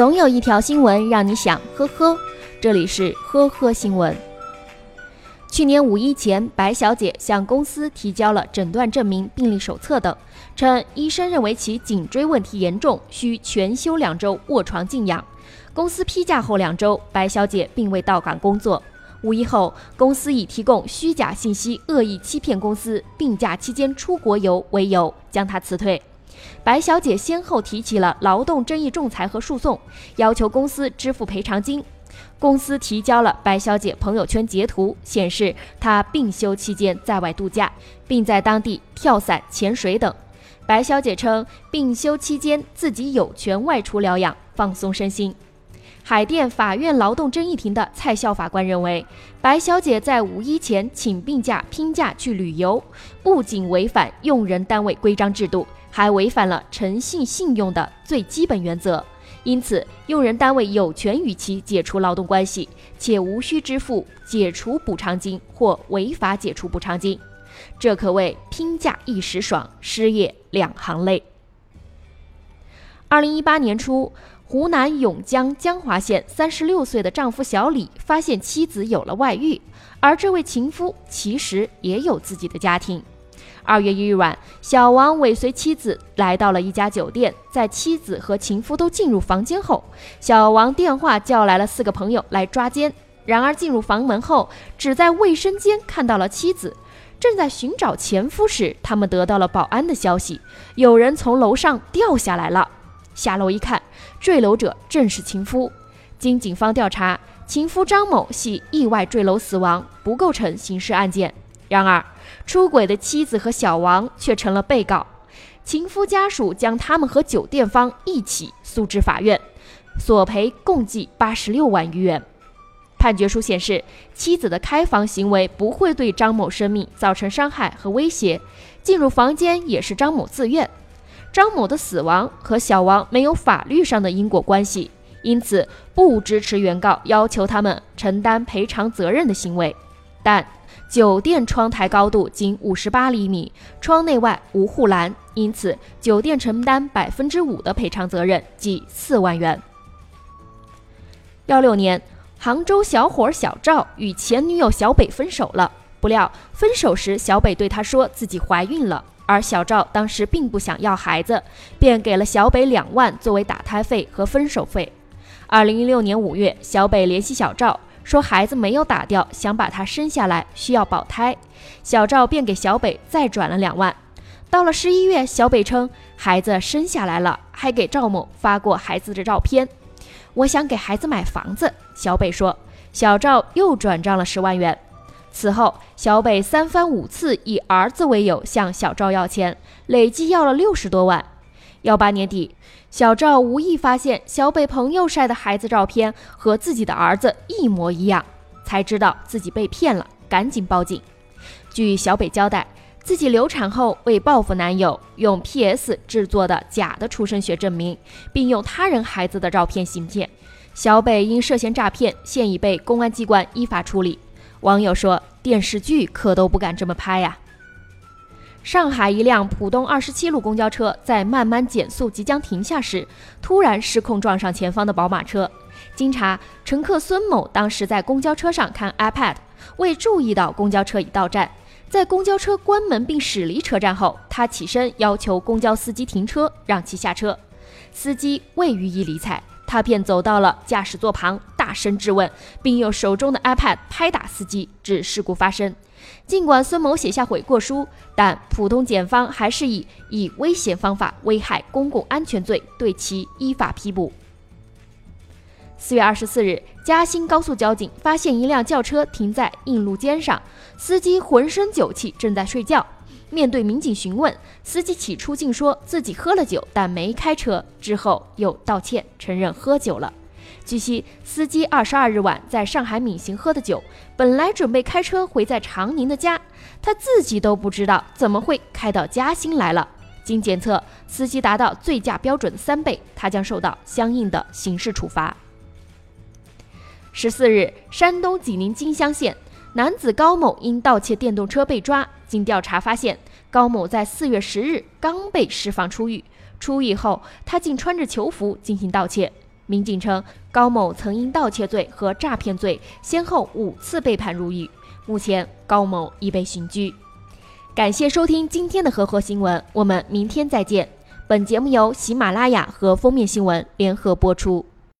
总有一条新闻让你想呵呵。这里是呵呵新闻。去年五一前，白小姐向公司提交了诊断证明、病历手册等，称医生认为其颈椎问题严重，需全休两周卧床静养。公司批假后两周，白小姐并未到岗工作。五一后，公司以提供虚假信息、恶意欺骗公司、病假期间出国游为由，将她辞退。白小姐先后提起了劳动争议仲裁和诉讼，要求公司支付赔偿金。公司提交了白小姐朋友圈截图，显示她病休期间在外度假，并在当地跳伞、潜水等。白小姐称，病休期间自己有权外出疗养，放松身心。海淀法院劳动争议庭的蔡孝法官认为，白小姐在五一前请病假拼假去旅游，不仅违反用人单位规章制度。还违反了诚信信用的最基本原则，因此用人单位有权与其解除劳动关系，且无需支付解除补偿金或违法解除补偿金。这可谓拼假一时爽，失业两行泪。二零一八年初，湖南永江江华县三十六岁的丈夫小李发现妻子有了外遇，而这位情夫其实也有自己的家庭。二月一日晚，小王尾随妻子来到了一家酒店，在妻子和情夫都进入房间后，小王电话叫来了四个朋友来抓奸。然而进入房门后，只在卫生间看到了妻子。正在寻找前夫时，他们得到了保安的消息，有人从楼上掉下来了。下楼一看，坠楼者正是情夫。经警方调查，情夫张某系意外坠楼死亡，不构成刑事案件。然而，出轨的妻子和小王却成了被告，情夫家属将他们和酒店方一起诉至法院，索赔共计八十六万余元。判决书显示，妻子的开房行为不会对张某生命造成伤害和威胁，进入房间也是张某自愿。张某的死亡和小王没有法律上的因果关系，因此不支持原告要求他们承担赔偿责任的行为，但。酒店窗台高度仅五十八厘米，窗内外无护栏，因此酒店承担百分之五的赔偿责任，即四万元。幺六年，杭州小伙小赵与前女友小北分手了，不料分手时小北对他说自己怀孕了，而小赵当时并不想要孩子，便给了小北两万作为打胎费和分手费。二零一六年五月，小北联系小赵。说孩子没有打掉，想把他生下来，需要保胎。小赵便给小北再转了两万。到了十一月，小北称孩子生下来了，还给赵某发过孩子的照片。我想给孩子买房子，小北说。小赵又转账了十万元。此后，小北三番五次以儿子为由向小赵要钱，累计要了六十多万。幺八年底。小赵无意发现小北朋友晒的孩子照片和自己的儿子一模一样，才知道自己被骗了，赶紧报警。据小北交代，自己流产后为报复男友，用 PS 制作的假的出生学证明，并用他人孩子的照片行骗。小北因涉嫌诈骗，现已被公安机关依法处理。网友说：“电视剧可都不敢这么拍呀。”上海一辆浦东二十七路公交车在慢慢减速、即将停下时，突然失控撞上前方的宝马车。经查，乘客孙某当时在公交车上看 iPad，未注意到公交车已到站。在公交车关门并驶离车站后，他起身要求公交司机停车，让其下车。司机未予以理睬，他便走到了驾驶座旁，大声质问，并用手中的 iPad 拍打司机，致事故发生。尽管孙某写下悔过书，但浦东检方还是以以危险方法危害公共安全罪对其依法批捕。四月二十四日，嘉兴高速交警发现一辆轿车停在硬路肩上，司机浑身酒气，正在睡觉。面对民警询问，司机起初竟说自己喝了酒，但没开车，之后又道歉，承认喝酒了。据悉，司机二十二日晚在上海闵行喝的酒，本来准备开车回在长宁的家，他自己都不知道怎么会开到嘉兴来了。经检测，司机达到醉驾标准的三倍，他将受到相应的刑事处罚。十四日，山东济宁金乡县男子高某因盗窃电动车被抓，经调查发现，高某在四月十日刚被释放出狱，出狱后他竟穿着囚服进行盗窃。民警称，高某曾因盗窃罪和诈骗罪先后五次被判入狱，目前高某已被刑拘。感谢收听今天的合合新闻，我们明天再见。本节目由喜马拉雅和封面新闻联合播出。